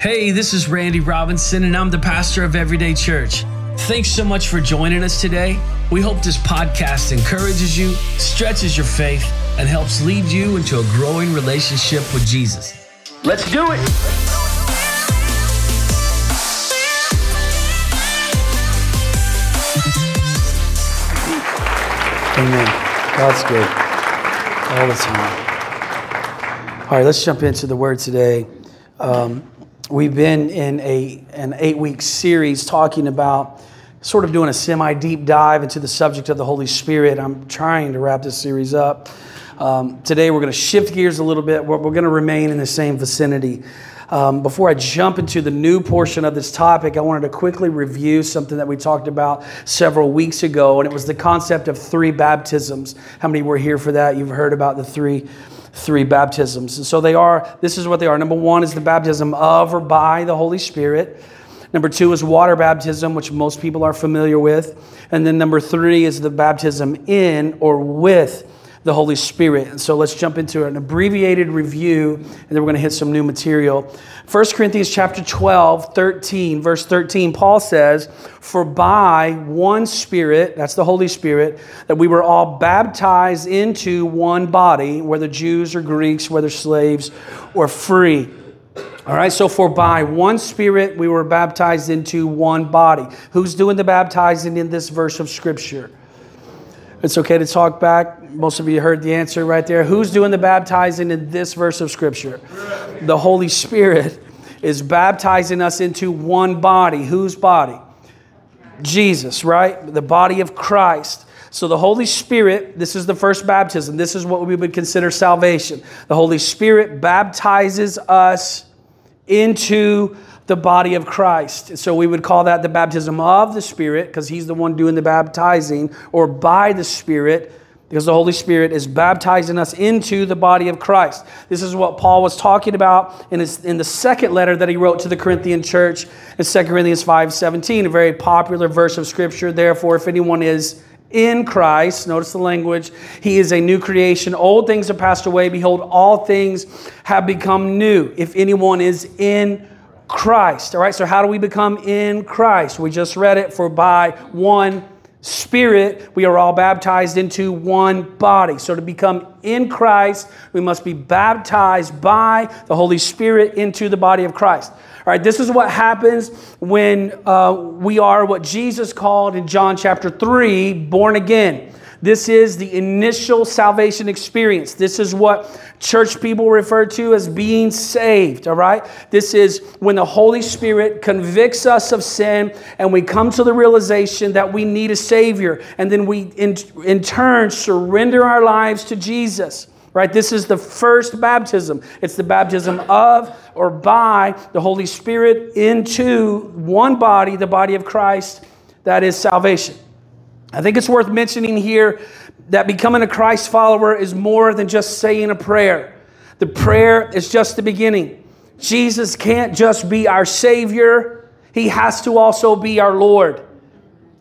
Hey, this is Randy Robinson, and I'm the pastor of Everyday Church. Thanks so much for joining us today. We hope this podcast encourages you, stretches your faith, and helps lead you into a growing relationship with Jesus. Let's do it! Amen. God's good all the time. All right, let's jump into the word today. Um, we've been in a an eight week series talking about sort of doing a semi deep dive into the subject of the Holy Spirit. I'm trying to wrap this series up. Um, today we're going to shift gears a little bit. We're, we're going to remain in the same vicinity. Um, before I jump into the new portion of this topic, I wanted to quickly review something that we talked about several weeks ago, and it was the concept of three baptisms. How many were here for that? You've heard about the three three baptisms. And so they are, this is what they are. Number one is the baptism of or by the Holy Spirit. Number two is water baptism, which most people are familiar with. And then number three is the baptism in or with the Holy Spirit. And so let's jump into an abbreviated review, and then we're going to hit some new material. 1 Corinthians chapter 12, 13, verse 13, Paul says, For by one Spirit, that's the Holy Spirit, that we were all baptized into one body, whether Jews or Greeks, whether slaves or free. All right, so for by one Spirit we were baptized into one body. Who's doing the baptizing in this verse of Scripture? It's okay to talk back. Most of you heard the answer right there. Who's doing the baptizing in this verse of Scripture? The Holy Spirit is baptizing us into one body. Whose body? Jesus, right? The body of Christ. So the Holy Spirit, this is the first baptism. This is what we would consider salvation. The Holy Spirit baptizes us into the body of Christ. So we would call that the baptism of the Spirit because He's the one doing the baptizing, or by the Spirit because the Holy Spirit is baptizing us into the body of Christ. This is what Paul was talking about in, his, in the second letter that he wrote to the Corinthian church in 2 Corinthians 5 17, a very popular verse of Scripture. Therefore, if anyone is in Christ, notice the language, he is a new creation. Old things have passed away. Behold, all things have become new. If anyone is in Christ. All right, so how do we become in Christ? We just read it for by one Spirit, we are all baptized into one body. So to become in Christ, we must be baptized by the Holy Spirit into the body of Christ. All right, this is what happens when uh, we are what Jesus called in John chapter 3 born again. This is the initial salvation experience. This is what church people refer to as being saved, all right? This is when the Holy Spirit convicts us of sin and we come to the realization that we need a Savior. And then we, in, in turn, surrender our lives to Jesus, right? This is the first baptism. It's the baptism of or by the Holy Spirit into one body, the body of Christ, that is salvation. I think it's worth mentioning here that becoming a Christ follower is more than just saying a prayer. The prayer is just the beginning. Jesus can't just be our Savior, He has to also be our Lord.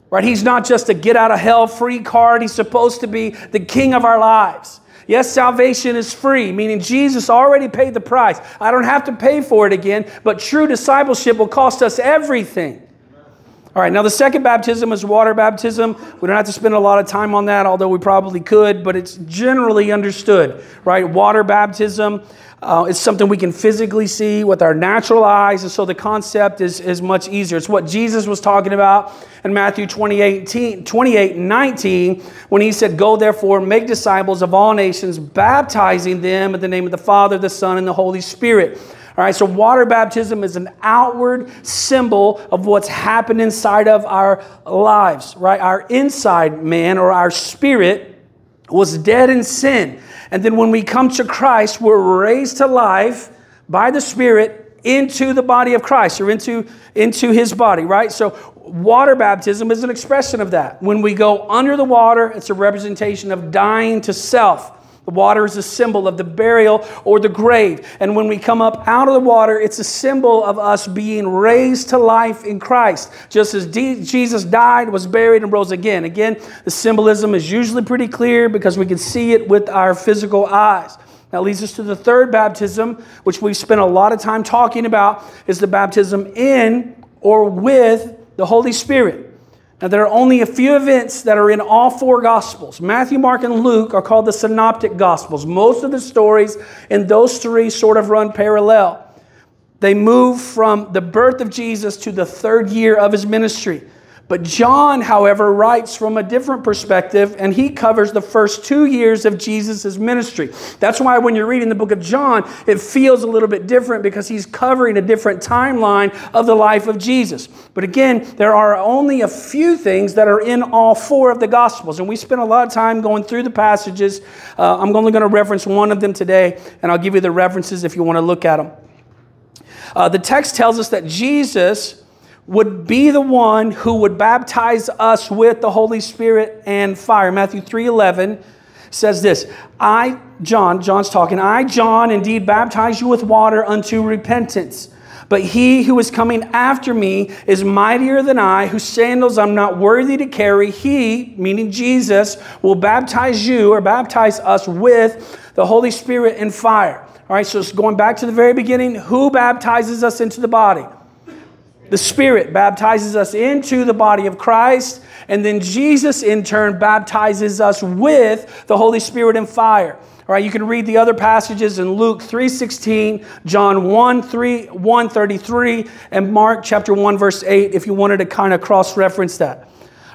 Right? He's not just a get out of hell free card, He's supposed to be the King of our lives. Yes, salvation is free, meaning Jesus already paid the price. I don't have to pay for it again, but true discipleship will cost us everything. All right, now the second baptism is water baptism. We don't have to spend a lot of time on that, although we probably could, but it's generally understood, right? Water baptism uh, is something we can physically see with our natural eyes, and so the concept is, is much easier. It's what Jesus was talking about in Matthew 28, 28 19 when he said, Go therefore, make disciples of all nations, baptizing them in the name of the Father, the Son, and the Holy Spirit all right, so water baptism is an outward symbol of what's happened inside of our lives, right? Our inside man or our spirit was dead in sin. And then when we come to Christ, we're raised to life by the Spirit into the body of Christ or into, into his body, right? So water baptism is an expression of that. When we go under the water, it's a representation of dying to self. The water is a symbol of the burial or the grave. And when we come up out of the water, it's a symbol of us being raised to life in Christ. Just as D- Jesus died, was buried, and rose again. Again, the symbolism is usually pretty clear because we can see it with our physical eyes. That leads us to the third baptism, which we've spent a lot of time talking about, is the baptism in or with the Holy Spirit. Now, there are only a few events that are in all four Gospels. Matthew, Mark, and Luke are called the Synoptic Gospels. Most of the stories in those three sort of run parallel. They move from the birth of Jesus to the third year of his ministry. But John, however, writes from a different perspective, and he covers the first two years of Jesus' ministry. That's why when you're reading the book of John, it feels a little bit different because he's covering a different timeline of the life of Jesus. But again, there are only a few things that are in all four of the Gospels, and we spent a lot of time going through the passages. Uh, I'm only going to reference one of them today, and I'll give you the references if you want to look at them. Uh, the text tells us that Jesus would be the one who would baptize us with the Holy Spirit and fire. Matthew 3:11 says this, I John, John's talking, I John indeed baptize you with water unto repentance. But he who is coming after me is mightier than I, whose sandals I'm not worthy to carry. He, meaning Jesus, will baptize you or baptize us with the Holy Spirit and fire. All right, so it's going back to the very beginning, who baptizes us into the body? The Spirit baptizes us into the body of Christ, and then Jesus in turn baptizes us with the Holy Spirit and fire. All right, you can read the other passages in Luke 3:16, John 1, 3, 1, 33, and Mark chapter 1, verse 8, if you wanted to kind of cross-reference that.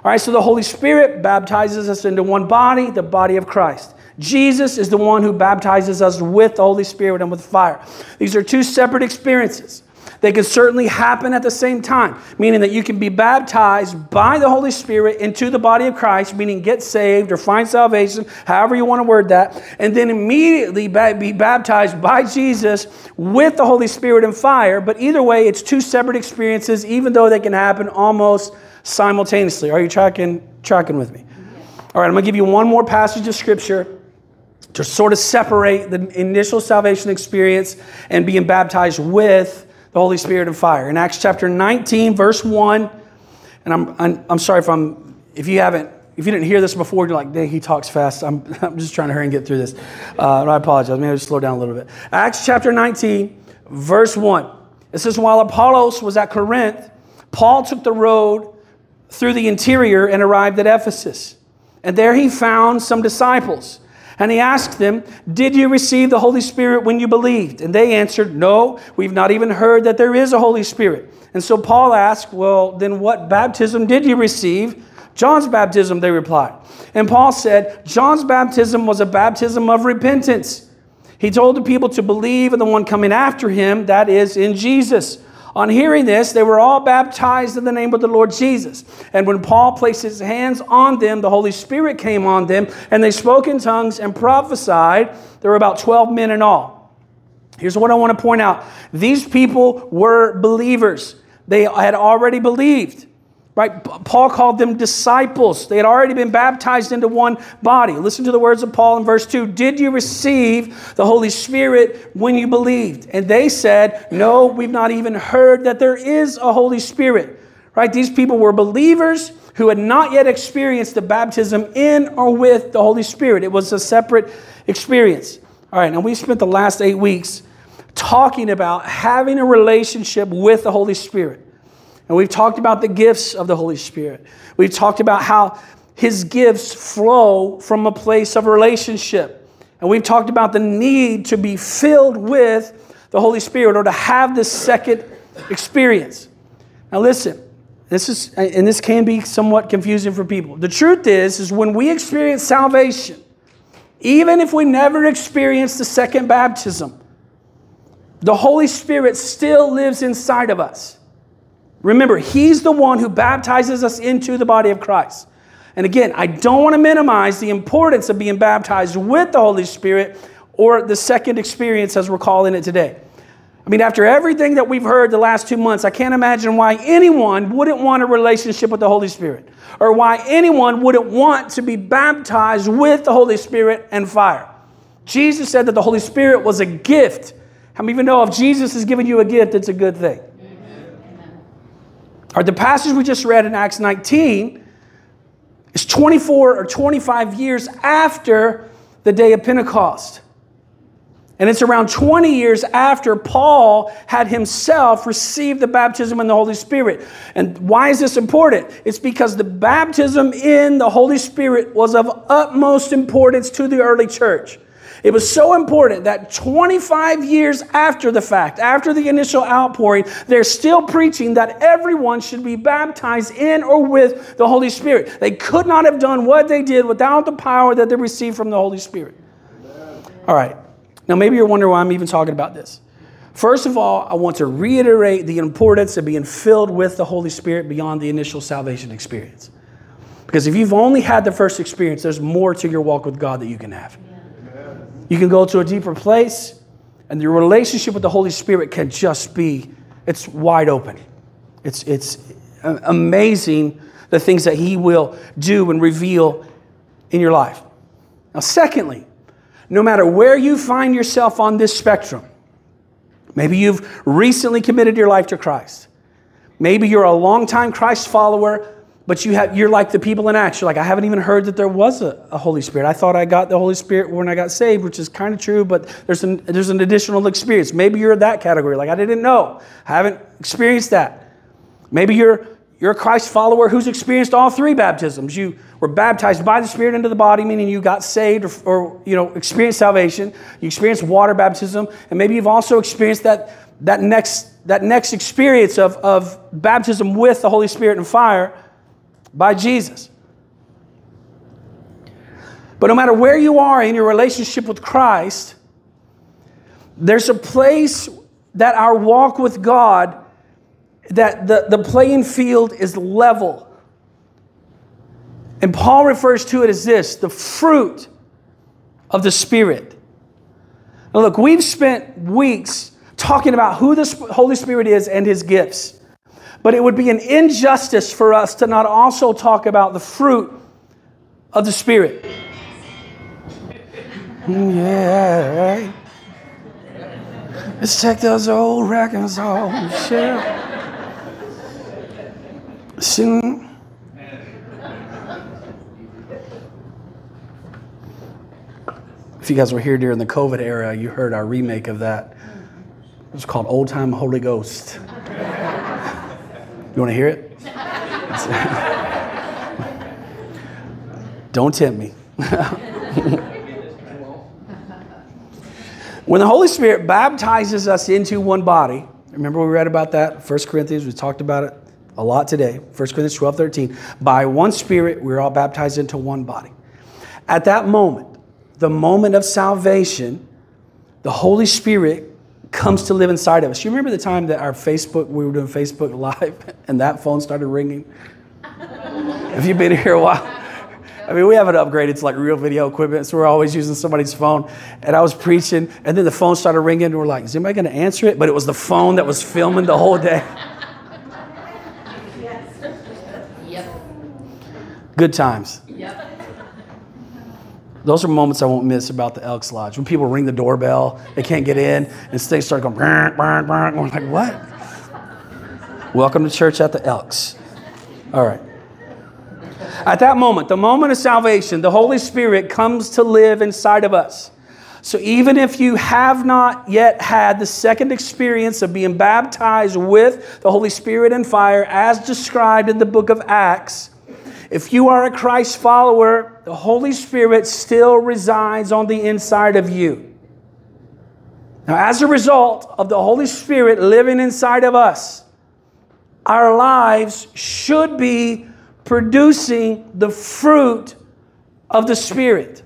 All right, so the Holy Spirit baptizes us into one body, the body of Christ. Jesus is the one who baptizes us with the Holy Spirit and with fire. These are two separate experiences. They can certainly happen at the same time, meaning that you can be baptized by the Holy Spirit into the body of Christ, meaning get saved or find salvation, however you want to word that, and then immediately be baptized by Jesus with the Holy Spirit and fire. But either way, it's two separate experiences, even though they can happen almost simultaneously. Are you tracking, tracking with me? All right, I'm going to give you one more passage of Scripture to sort of separate the initial salvation experience and being baptized with the Holy Spirit and fire. In Acts chapter 19, verse 1, and I'm, I'm, I'm sorry if I'm, if you haven't, if you didn't hear this before, you're like, dang, he talks fast. I'm, I'm just trying to hurry and get through this. Uh, I apologize. Maybe I'll just slow down a little bit. Acts chapter 19, verse 1. It says, While Apollos was at Corinth, Paul took the road through the interior and arrived at Ephesus. And there he found some disciples. And he asked them, Did you receive the Holy Spirit when you believed? And they answered, No, we've not even heard that there is a Holy Spirit. And so Paul asked, Well, then what baptism did you receive? John's baptism, they replied. And Paul said, John's baptism was a baptism of repentance. He told the people to believe in the one coming after him, that is, in Jesus. On hearing this, they were all baptized in the name of the Lord Jesus. And when Paul placed his hands on them, the Holy Spirit came on them, and they spoke in tongues and prophesied. There were about 12 men in all. Here's what I want to point out these people were believers, they had already believed. Right? Paul called them disciples. They had already been baptized into one body. Listen to the words of Paul in verse 2. Did you receive the Holy Spirit when you believed? And they said, No, we've not even heard that there is a Holy Spirit. Right? These people were believers who had not yet experienced the baptism in or with the Holy Spirit. It was a separate experience. All right, now we spent the last eight weeks talking about having a relationship with the Holy Spirit. And we've talked about the gifts of the Holy Spirit. We've talked about how his gifts flow from a place of relationship. And we've talked about the need to be filled with the Holy Spirit or to have this second experience. Now listen, this is and this can be somewhat confusing for people. The truth is is when we experience salvation, even if we never experience the second baptism, the Holy Spirit still lives inside of us. Remember, He's the one who baptizes us into the body of Christ. And again, I don't want to minimize the importance of being baptized with the Holy Spirit or the second experience as we're calling it today. I mean, after everything that we've heard the last two months, I can't imagine why anyone wouldn't want a relationship with the Holy Spirit or why anyone wouldn't want to be baptized with the Holy Spirit and fire. Jesus said that the Holy Spirit was a gift. How many of you know if Jesus has given you a gift, it's a good thing? The passage we just read in Acts 19 is 24 or 25 years after the day of Pentecost. And it's around 20 years after Paul had himself received the baptism in the Holy Spirit. And why is this important? It's because the baptism in the Holy Spirit was of utmost importance to the early church. It was so important that 25 years after the fact, after the initial outpouring, they're still preaching that everyone should be baptized in or with the Holy Spirit. They could not have done what they did without the power that they received from the Holy Spirit. All right. Now, maybe you're wondering why I'm even talking about this. First of all, I want to reiterate the importance of being filled with the Holy Spirit beyond the initial salvation experience. Because if you've only had the first experience, there's more to your walk with God that you can have. You can go to a deeper place, and your relationship with the Holy Spirit can just be, it's wide open. It's, it's amazing the things that He will do and reveal in your life. Now, secondly, no matter where you find yourself on this spectrum, maybe you've recently committed your life to Christ, maybe you're a longtime Christ follower but you have, you're like the people in Acts. You're like, I haven't even heard that there was a, a Holy Spirit. I thought I got the Holy Spirit when I got saved, which is kind of true, but there's an, there's an additional experience. Maybe you're that category. Like, I didn't know. I haven't experienced that. Maybe you're, you're a Christ follower who's experienced all three baptisms. You were baptized by the Spirit into the body, meaning you got saved or, or you know, experienced salvation. You experienced water baptism. And maybe you've also experienced that, that, next, that next experience of, of baptism with the Holy Spirit and fire by Jesus. But no matter where you are in your relationship with Christ, there's a place that our walk with God, that the, the playing field is level. And Paul refers to it as this the fruit of the Spirit. Now, look, we've spent weeks talking about who the Holy Spirit is and his gifts. But it would be an injustice for us to not also talk about the fruit of the Spirit. Mm, yeah, right. Let's check those old records off the shelf. Sing. If you guys were here during the COVID era, you heard our remake of that. It was called Old Time Holy Ghost. You want to hear it? Don't tempt me. when the Holy Spirit baptizes us into one body, remember we read about that? 1 Corinthians, we talked about it a lot today. 1 Corinthians 12 13. By one Spirit, we're all baptized into one body. At that moment, the moment of salvation, the Holy Spirit comes to live inside of us. You remember the time that our Facebook, we were doing Facebook Live and that phone started ringing? Have you been here a while? I mean, we haven't upgraded to like real video equipment, so we're always using somebody's phone. And I was preaching, and then the phone started ringing, and we're like, is anybody going to answer it? But it was the phone that was filming the whole day. Yes. Yep. Good times. Yep. Those are moments I won't miss about the Elks Lodge. When people ring the doorbell, they can't get in, and things start going, brr, brr, brr. we're like, what? Welcome to church at the Elks. All right. At that moment, the moment of salvation, the Holy Spirit comes to live inside of us. So even if you have not yet had the second experience of being baptized with the Holy Spirit and fire, as described in the book of Acts, if you are a Christ follower, the Holy Spirit still resides on the inside of you. Now, as a result of the Holy Spirit living inside of us, our lives should be producing the fruit of the Spirit.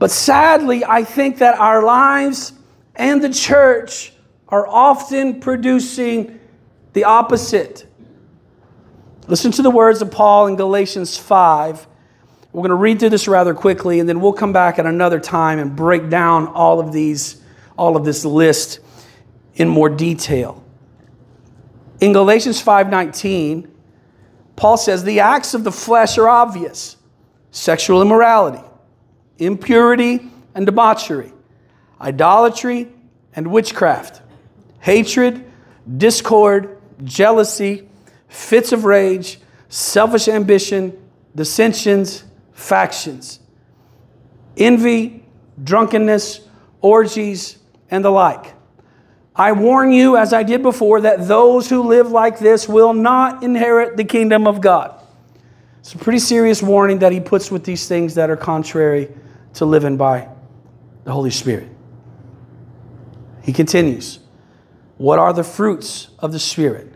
But sadly, I think that our lives and the church are often producing the opposite. Listen to the words of Paul in Galatians 5. We're going to read through this rather quickly, and then we'll come back at another time and break down all of these, all of this list in more detail. In Galatians 5:19, Paul says, the acts of the flesh are obvious: sexual immorality, impurity and debauchery, idolatry and witchcraft, hatred, discord, jealousy fits of rage, selfish ambition, dissensions, factions, envy, drunkenness, orgies, and the like. I warn you, as I did before, that those who live like this will not inherit the kingdom of God. It's a pretty serious warning that he puts with these things that are contrary to living by the Holy Spirit. He continues, What are the fruits of the Spirit?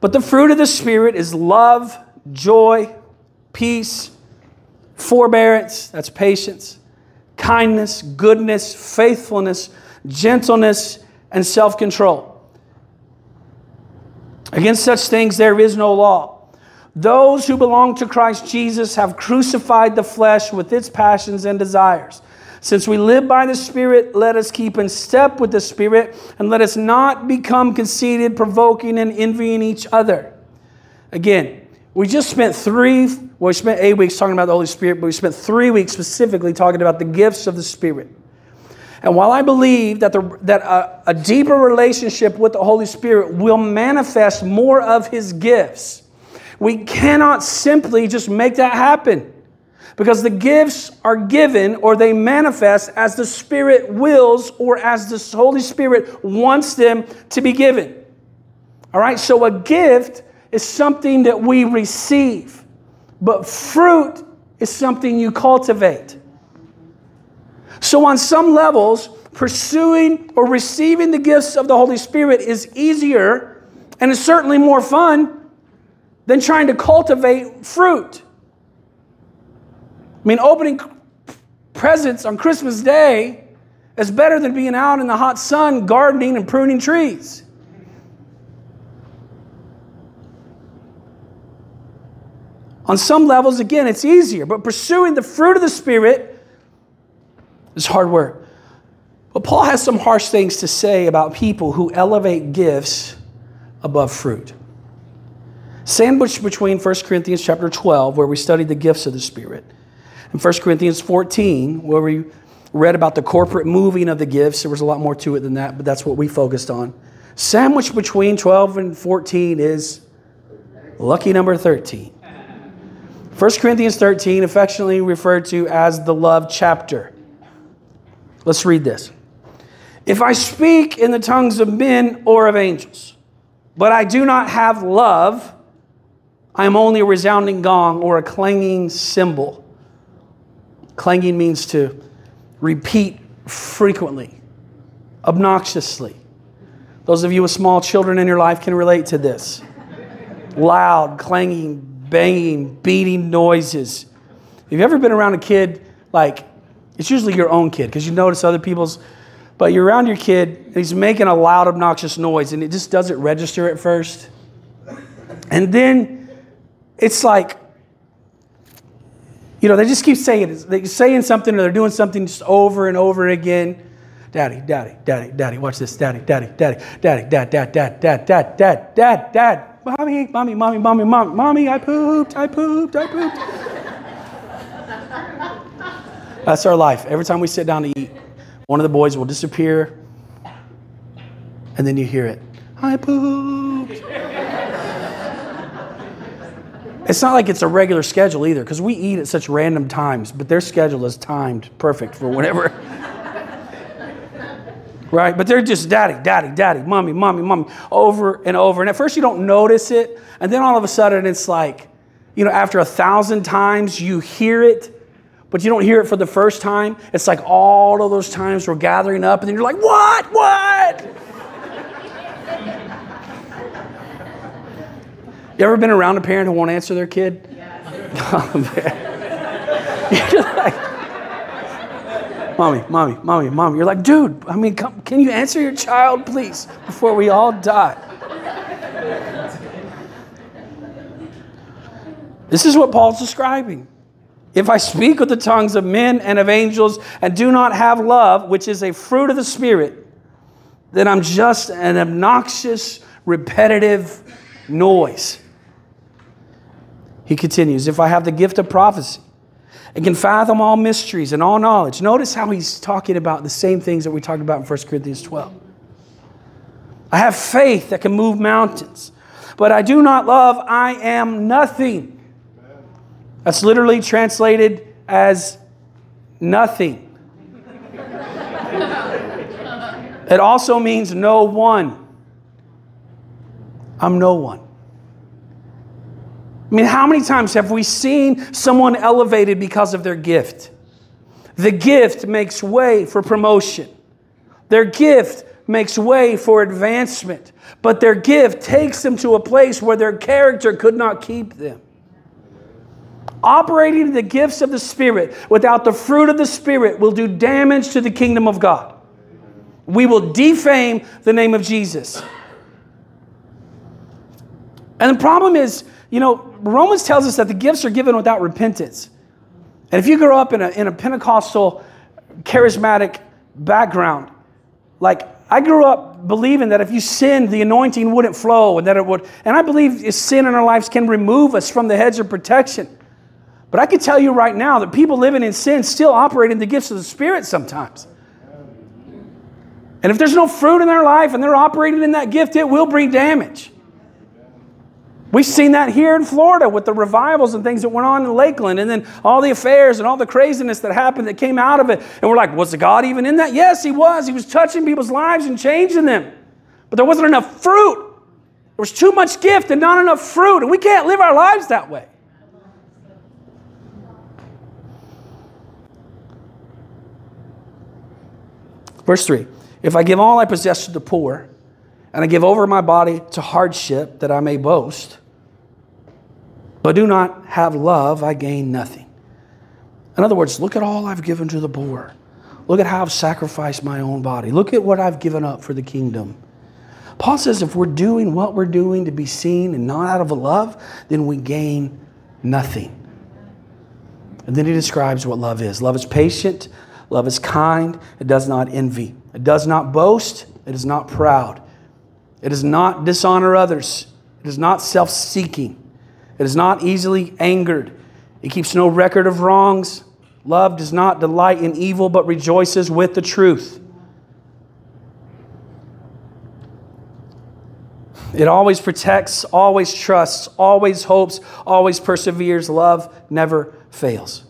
But the fruit of the Spirit is love, joy, peace, forbearance, that's patience, kindness, goodness, faithfulness, gentleness, and self control. Against such things there is no law. Those who belong to Christ Jesus have crucified the flesh with its passions and desires. Since we live by the Spirit, let us keep in step with the Spirit, and let us not become conceited, provoking, and envying each other. Again, we just spent three, well, we spent eight weeks talking about the Holy Spirit, but we spent three weeks specifically talking about the gifts of the Spirit. And while I believe that, the, that a, a deeper relationship with the Holy Spirit will manifest more of His gifts, we cannot simply just make that happen because the gifts are given or they manifest as the Spirit wills or as the Holy Spirit wants them to be given. All right, so a gift is something that we receive, but fruit is something you cultivate. So, on some levels, pursuing or receiving the gifts of the Holy Spirit is easier and is certainly more fun than trying to cultivate fruit. I mean, opening presents on Christmas Day is better than being out in the hot sun gardening and pruning trees. On some levels, again, it's easier, but pursuing the fruit of the Spirit is hard work. But Paul has some harsh things to say about people who elevate gifts above fruit. Sandwiched between 1 Corinthians chapter 12, where we studied the gifts of the Spirit, and 1 Corinthians 14, where we read about the corporate moving of the gifts. There was a lot more to it than that, but that's what we focused on. Sandwiched between 12 and 14 is lucky number 13. 1 Corinthians 13, affectionately referred to as the love chapter. Let's read this. If I speak in the tongues of men or of angels, but I do not have love, I am only a resounding gong or a clanging cymbal. Clanging means to repeat frequently, obnoxiously. Those of you with small children in your life can relate to this. Loud, clanging, banging, beating noises. Have you've ever been around a kid like, it's usually your own kid because you notice other people's, but you're around your kid and he's making a loud, obnoxious noise and it just doesn't register at first. And then it's like, you know, they just keep saying it. They're saying something or they're doing something just over and over again. Daddy, daddy, daddy, daddy, watch this. Daddy, daddy, daddy, daddy, dad, dad, dad, dad, dad, dad, dad, dad. Mommy, mommy, mommy, mommy, mommy, mommy, I pooped, I pooped, I pooped. That's our life. Every time we sit down to eat, one of the boys will disappear, and then you hear it. I pooped. It's not like it's a regular schedule either, because we eat at such random times, but their schedule is timed perfect for whatever. right? But they're just daddy, daddy, daddy, mommy, mommy, mommy, over and over. And at first you don't notice it, and then all of a sudden it's like, you know, after a thousand times you hear it, but you don't hear it for the first time. It's like all of those times we're gathering up, and then you're like, what? What? You ever been around a parent who won't answer their kid? Yes. You're like, mommy, mommy, mommy, mommy. You're like, dude, I mean, come, can you answer your child, please, before we all die? This is what Paul's describing. If I speak with the tongues of men and of angels and do not have love, which is a fruit of the Spirit, then I'm just an obnoxious, repetitive noise. He continues, If I have the gift of prophecy and can fathom all mysteries and all knowledge. Notice how he's talking about the same things that we talked about in 1 Corinthians 12. I have faith that can move mountains, but I do not love, I am nothing. That's literally translated as nothing. It also means no one. I'm no one. I mean, how many times have we seen someone elevated because of their gift? The gift makes way for promotion. Their gift makes way for advancement, but their gift takes them to a place where their character could not keep them. Operating the gifts of the Spirit without the fruit of the Spirit will do damage to the kingdom of God. We will defame the name of Jesus. And the problem is, you know, Romans tells us that the gifts are given without repentance. And if you grow up in a, in a Pentecostal, charismatic background, like I grew up believing that if you sinned, the anointing wouldn't flow and that it would. And I believe sin in our lives can remove us from the hedge of protection. But I can tell you right now that people living in sin still operate in the gifts of the Spirit sometimes. And if there's no fruit in their life and they're operating in that gift, it will bring damage. We've seen that here in Florida with the revivals and things that went on in Lakeland, and then all the affairs and all the craziness that happened that came out of it. And we're like, was God even in that? Yes, He was. He was touching people's lives and changing them. But there wasn't enough fruit. There was too much gift and not enough fruit. And we can't live our lives that way. Verse 3 If I give all I possess to the poor, and I give over my body to hardship that I may boast, but do not have love, I gain nothing. In other words, look at all I've given to the poor. Look at how I've sacrificed my own body. Look at what I've given up for the kingdom. Paul says if we're doing what we're doing to be seen and not out of a love, then we gain nothing. And then he describes what love is love is patient, love is kind, it does not envy, it does not boast, it is not proud. It does not dishonor others. It is not self seeking. It is not easily angered. It keeps no record of wrongs. Love does not delight in evil, but rejoices with the truth. It always protects, always trusts, always hopes, always perseveres. Love never fails.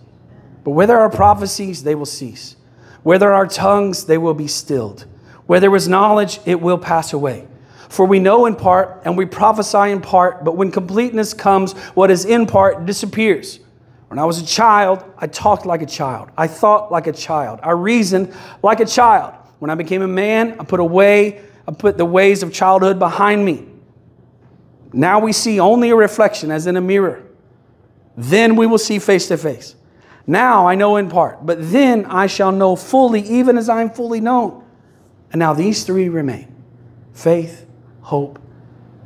But where there are prophecies, they will cease. Where there are tongues, they will be stilled. Where there is knowledge, it will pass away. For we know in part and we prophesy in part, but when completeness comes, what is in part disappears. When I was a child, I talked like a child. I thought like a child. I reasoned like a child. When I became a man, I put away, I put the ways of childhood behind me. Now we see only a reflection as in a mirror. Then we will see face to face. Now I know in part, but then I shall know fully, even as I am fully known. And now these three remain faith, hope,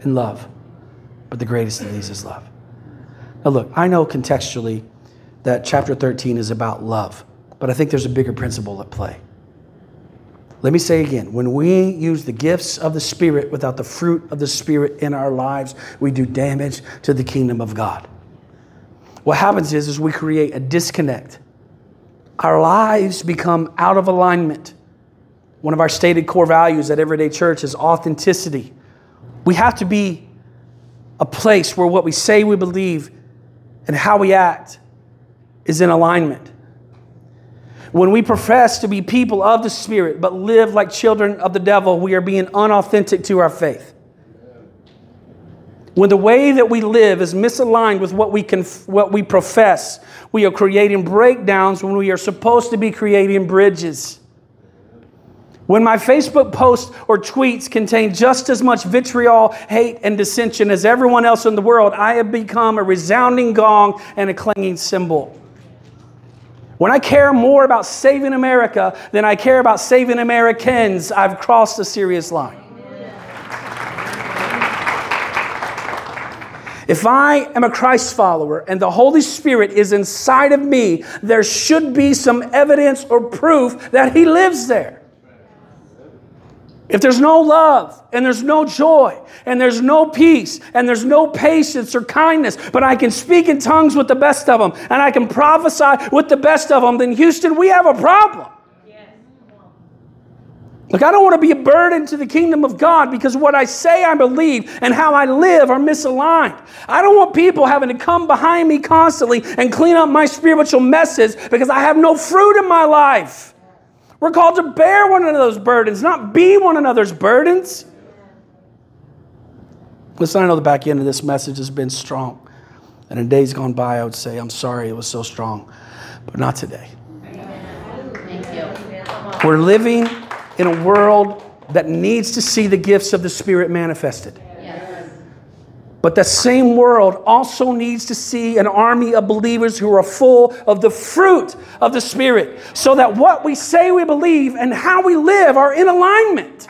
and love. But the greatest of these is love. Now, look, I know contextually that chapter 13 is about love, but I think there's a bigger principle at play. Let me say again when we use the gifts of the Spirit without the fruit of the Spirit in our lives, we do damage to the kingdom of God. What happens is, is we create a disconnect. Our lives become out of alignment. One of our stated core values at Everyday Church is authenticity. We have to be a place where what we say we believe and how we act is in alignment. When we profess to be people of the Spirit but live like children of the devil, we are being unauthentic to our faith. When the way that we live is misaligned with what we, can, what we profess, we are creating breakdowns when we are supposed to be creating bridges. When my Facebook posts or tweets contain just as much vitriol, hate, and dissension as everyone else in the world, I have become a resounding gong and a clanging cymbal. When I care more about saving America than I care about saving Americans, I've crossed a serious line. If I am a Christ follower and the Holy Spirit is inside of me, there should be some evidence or proof that He lives there. If there's no love and there's no joy and there's no peace and there's no patience or kindness, but I can speak in tongues with the best of them and I can prophesy with the best of them, then Houston, we have a problem. Look, I don't want to be a burden to the kingdom of God because what I say I believe and how I live are misaligned. I don't want people having to come behind me constantly and clean up my spiritual messes because I have no fruit in my life. We're called to bear one another's burdens, not be one another's burdens. Listen, I know the back end of this message has been strong. And in days gone by, I would say, I'm sorry it was so strong, but not today. We're living in a world that needs to see the gifts of the Spirit manifested. But the same world also needs to see an army of believers who are full of the fruit of the Spirit so that what we say we believe and how we live are in alignment.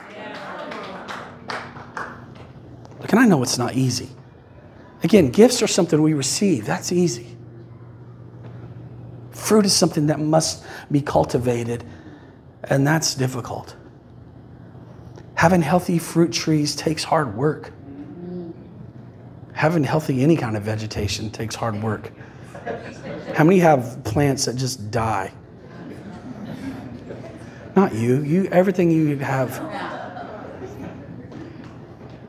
Look, and I know it's not easy. Again, gifts are something we receive, that's easy. Fruit is something that must be cultivated, and that's difficult. Having healthy fruit trees takes hard work. Having healthy any kind of vegetation takes hard work. How many have plants that just die? Not you. You everything you have.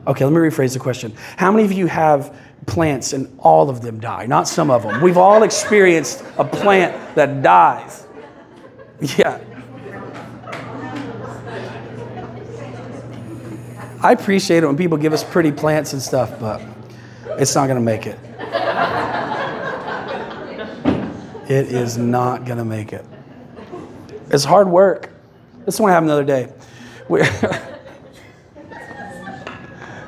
Okay, let me rephrase the question. How many of you have plants and all of them die? Not some of them. We've all experienced a plant that dies. Yeah. I appreciate it when people give us pretty plants and stuff, but it's not going to make it. It is not going to make it. It's hard work. This one happened the other day. We're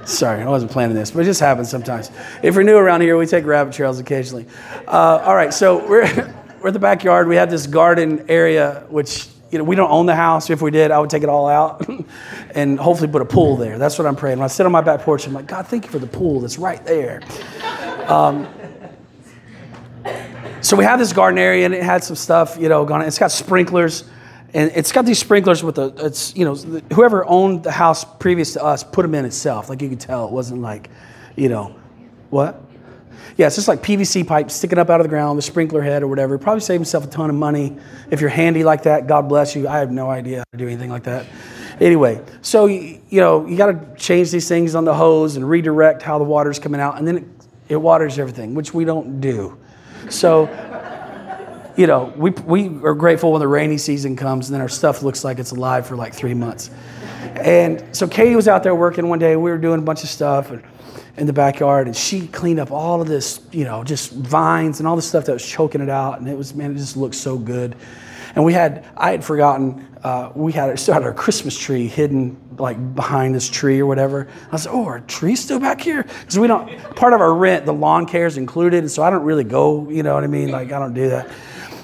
Sorry, I wasn't planning this, but it just happens sometimes. If you're new around here, we take rabbit trails occasionally. Uh, all right, so we're, we're at the backyard. We have this garden area, which you know, we don't own the house. If we did, I would take it all out and hopefully put a pool there. That's what I'm praying. When I sit on my back porch, I'm like, God, thank you for the pool that's right there. Um, so we have this garden area, and it had some stuff, you know, gone. It's got sprinklers, and it's got these sprinklers with the. It's you know, whoever owned the house previous to us put them in itself. Like you could tell, it wasn't like, you know, what? Yeah, it's just like PVC pipe sticking up out of the ground, the sprinkler head or whatever. Probably save himself a ton of money. If you're handy like that, God bless you. I have no idea how to do anything like that. Anyway, so you know you got to change these things on the hose and redirect how the water's coming out, and then it, it waters everything, which we don't do. So, you know, we, we are grateful when the rainy season comes and then our stuff looks like it's alive for like three months. And so Katie was out there working one day. We were doing a bunch of stuff. And, in the backyard and she cleaned up all of this, you know, just vines and all the stuff that was choking it out. And it was, man, it just looked so good. And we had, I had forgotten, uh, we had, still had our Christmas tree hidden like behind this tree or whatever. I said, oh, our tree's still back here? Because we don't, part of our rent, the lawn care is included. And so I don't really go, you know what I mean? Like, I don't do that.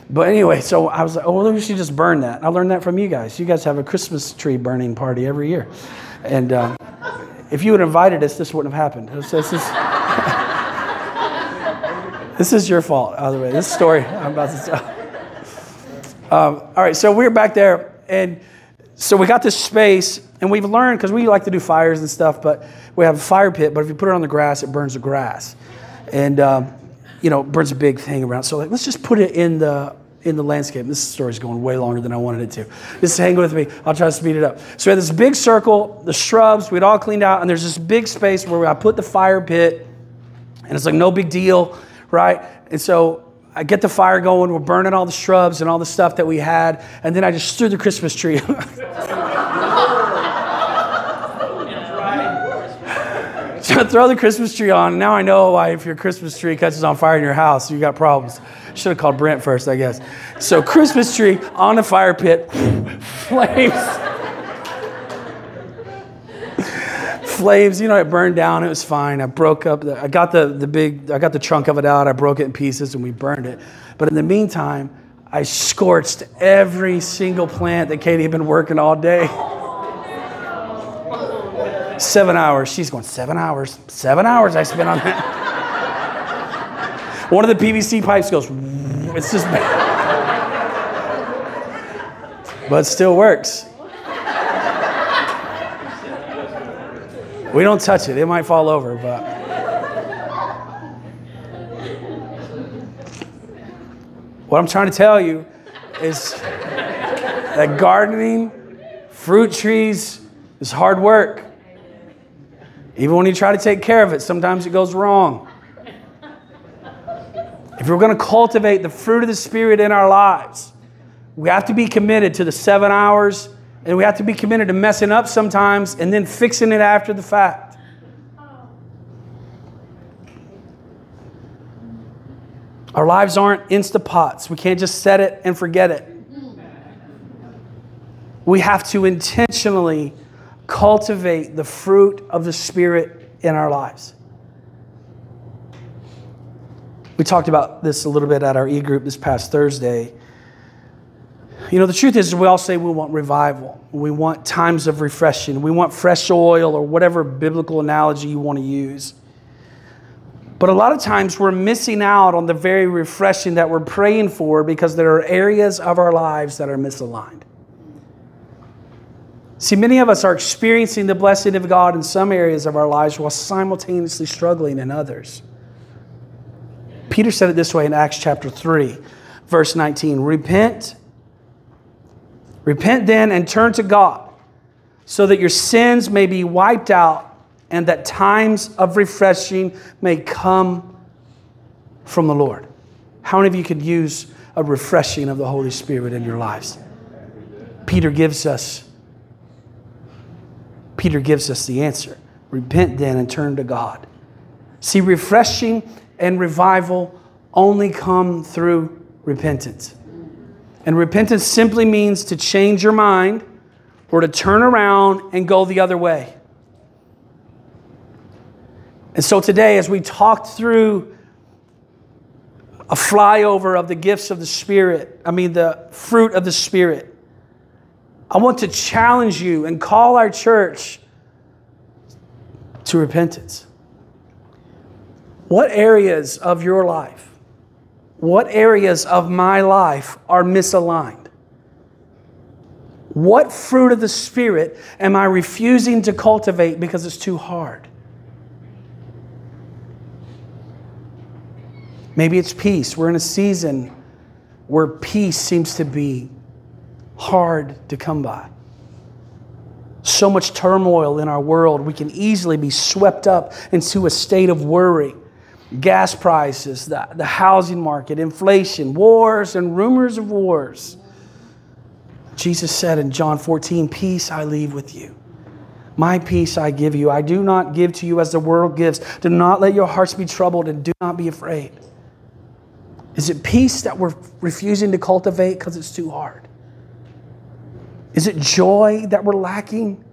But anyway, so I was like, oh, well, we should just burn that. I learned that from you guys. You guys have a Christmas tree burning party every year. And, uh, if you had invited us, this wouldn't have happened. This, this is, this is your fault, by the way. This story I'm about to tell. Um, all right, so we we're back there, and so we got this space, and we've learned because we like to do fires and stuff, but we have a fire pit. But if you put it on the grass, it burns the grass, and um, you know, burns a big thing around. So like, let's just put it in the in the landscape. This story's going way longer than I wanted it to. Just hang with me. I'll try to speed it up. So we had this big circle, the shrubs, we'd all cleaned out, and there's this big space where I put the fire pit, and it's like no big deal, right? And so I get the fire going, we're burning all the shrubs and all the stuff that we had, and then I just threw the Christmas tree. So throw the Christmas tree on. Now I know why if your Christmas tree catches on fire in your house, you got problems. Should have called Brent first, I guess. So Christmas tree on the fire pit, flames. Flames, you know, it burned down. It was fine. I broke up. The, I got the, the big, I got the trunk of it out. I broke it in pieces and we burned it. But in the meantime, I scorched every single plant that Katie had been working all day. Seven hours. She's going, seven hours. Seven hours I spent on that. One of the PVC pipes goes, it's just, bad. but it still works. We don't touch it, it might fall over, but. What I'm trying to tell you is that gardening, fruit trees, is hard work. Even when you try to take care of it, sometimes it goes wrong. If we're going to cultivate the fruit of the Spirit in our lives, We have to be committed to the seven hours, and we have to be committed to messing up sometimes and then fixing it after the fact. Our lives aren't Instapots. We can't just set it and forget it. We have to intentionally cultivate the fruit of the Spirit in our lives. We talked about this a little bit at our e group this past Thursday. You know, the truth is, we all say we want revival. We want times of refreshing. We want fresh oil or whatever biblical analogy you want to use. But a lot of times we're missing out on the very refreshing that we're praying for because there are areas of our lives that are misaligned. See, many of us are experiencing the blessing of God in some areas of our lives while simultaneously struggling in others. Peter said it this way in Acts chapter 3, verse 19 Repent, repent then and turn to God, so that your sins may be wiped out and that times of refreshing may come from the Lord. How many of you could use a refreshing of the Holy Spirit in your lives? Peter gives us Peter gives us the answer. Repent then and turn to God. See, refreshing and revival only come through repentance. And repentance simply means to change your mind or to turn around and go the other way. And so today, as we talked through a flyover of the gifts of the Spirit, I mean, the fruit of the Spirit, I want to challenge you and call our church to repentance. What areas of your life, what areas of my life are misaligned? What fruit of the Spirit am I refusing to cultivate because it's too hard? Maybe it's peace. We're in a season where peace seems to be hard to come by. So much turmoil in our world, we can easily be swept up into a state of worry. Gas prices, the, the housing market, inflation, wars, and rumors of wars. Jesus said in John 14, Peace I leave with you. My peace I give you. I do not give to you as the world gives. Do not let your hearts be troubled and do not be afraid. Is it peace that we're refusing to cultivate because it's too hard? Is it joy that we're lacking?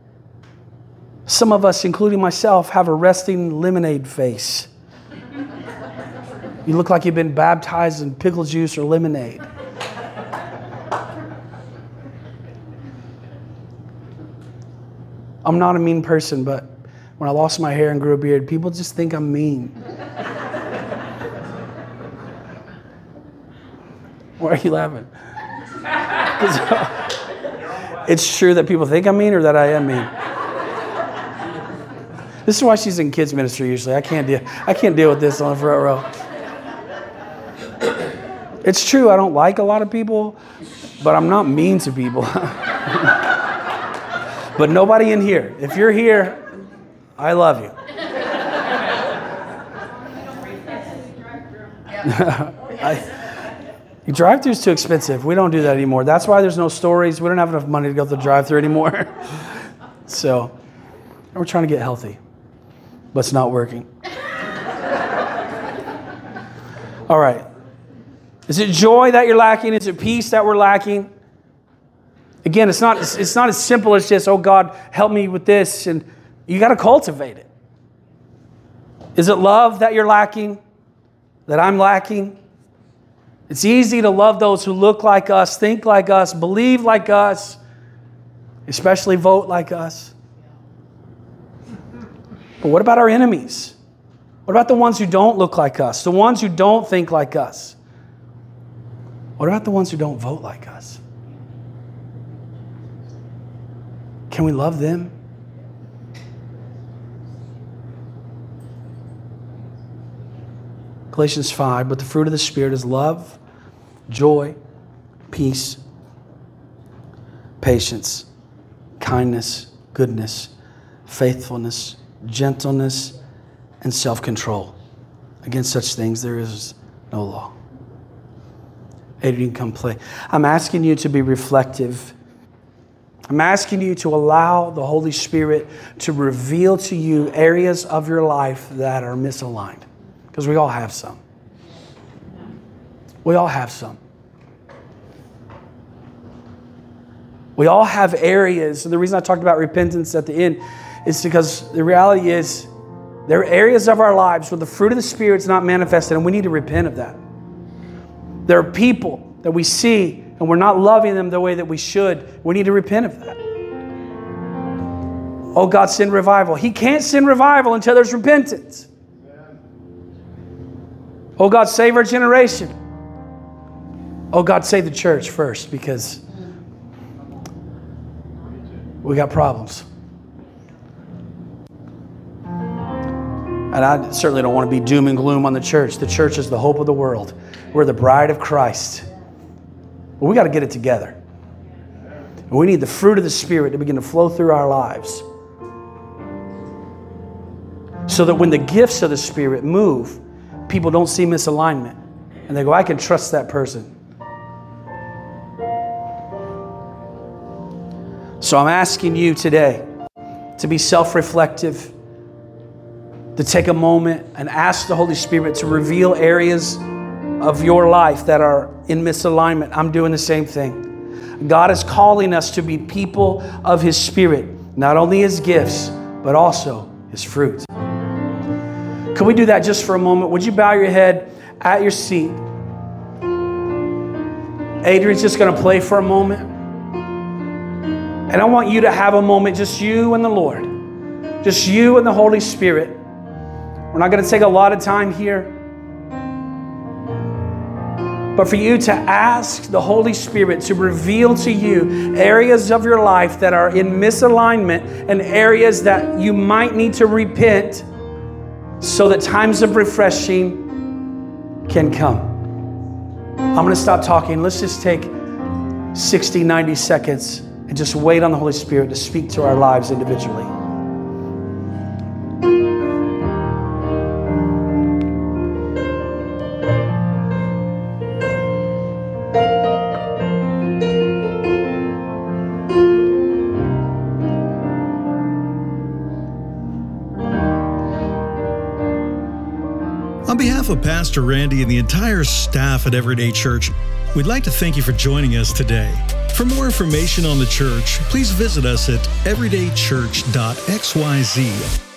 Some of us, including myself, have a resting lemonade face. You look like you've been baptized in pickle juice or lemonade. I'm not a mean person, but when I lost my hair and grew a beard, people just think I'm mean. Why are you laughing? it's true that people think I'm mean or that I am mean. This is why she's in kids ministry usually. I can't deal, I can't deal with this on the front row. It's true, I don't like a lot of people, but I'm not mean to people. but nobody in here. If you're here, I love you. I, Drive through is too expensive. We don't do that anymore. That's why there's no stories. We don't have enough money to go to the drive through anymore. so, we're trying to get healthy, but it's not working. All right. Is it joy that you're lacking? Is it peace that we're lacking? Again, it's not, it's not as simple as just, oh God, help me with this. And you got to cultivate it. Is it love that you're lacking? That I'm lacking? It's easy to love those who look like us, think like us, believe like us, especially vote like us. But what about our enemies? What about the ones who don't look like us, the ones who don't think like us? What about the ones who don't vote like us? Can we love them? Galatians 5, but the fruit of the Spirit is love joy, peace, patience, kindness, goodness, faithfulness, gentleness, and self control. Against such things there is no law. Adrian, come play. I'm asking you to be reflective. I'm asking you to allow the Holy Spirit to reveal to you areas of your life that are misaligned, because we all have some. We all have some. We all have areas, and the reason I talked about repentance at the end is because the reality is there are areas of our lives where the fruit of the Spirit is not manifested, and we need to repent of that. There are people that we see and we're not loving them the way that we should. We need to repent of that. Oh, God, send revival. He can't send revival until there's repentance. Oh, God, save our generation. Oh, God, save the church first because we got problems. And I certainly don't want to be doom and gloom on the church. The church is the hope of the world. We're the bride of Christ. We got to get it together. We need the fruit of the Spirit to begin to flow through our lives. So that when the gifts of the Spirit move, people don't see misalignment. And they go, I can trust that person. So I'm asking you today to be self reflective to take a moment and ask the Holy Spirit to reveal areas of your life that are in misalignment. I'm doing the same thing. God is calling us to be people of His Spirit, not only His gifts, but also His fruit. Can we do that just for a moment? Would you bow your head at your seat? Adrian's just going to play for a moment. And I want you to have a moment, just you and the Lord, just you and the Holy Spirit. We're not going to take a lot of time here. But for you to ask the Holy Spirit to reveal to you areas of your life that are in misalignment and areas that you might need to repent so that times of refreshing can come. I'm going to stop talking. Let's just take 60, 90 seconds and just wait on the Holy Spirit to speak to our lives individually. Of Pastor Randy and the entire staff at Everyday Church, we'd like to thank you for joining us today. For more information on the church, please visit us at everydaychurch.xyz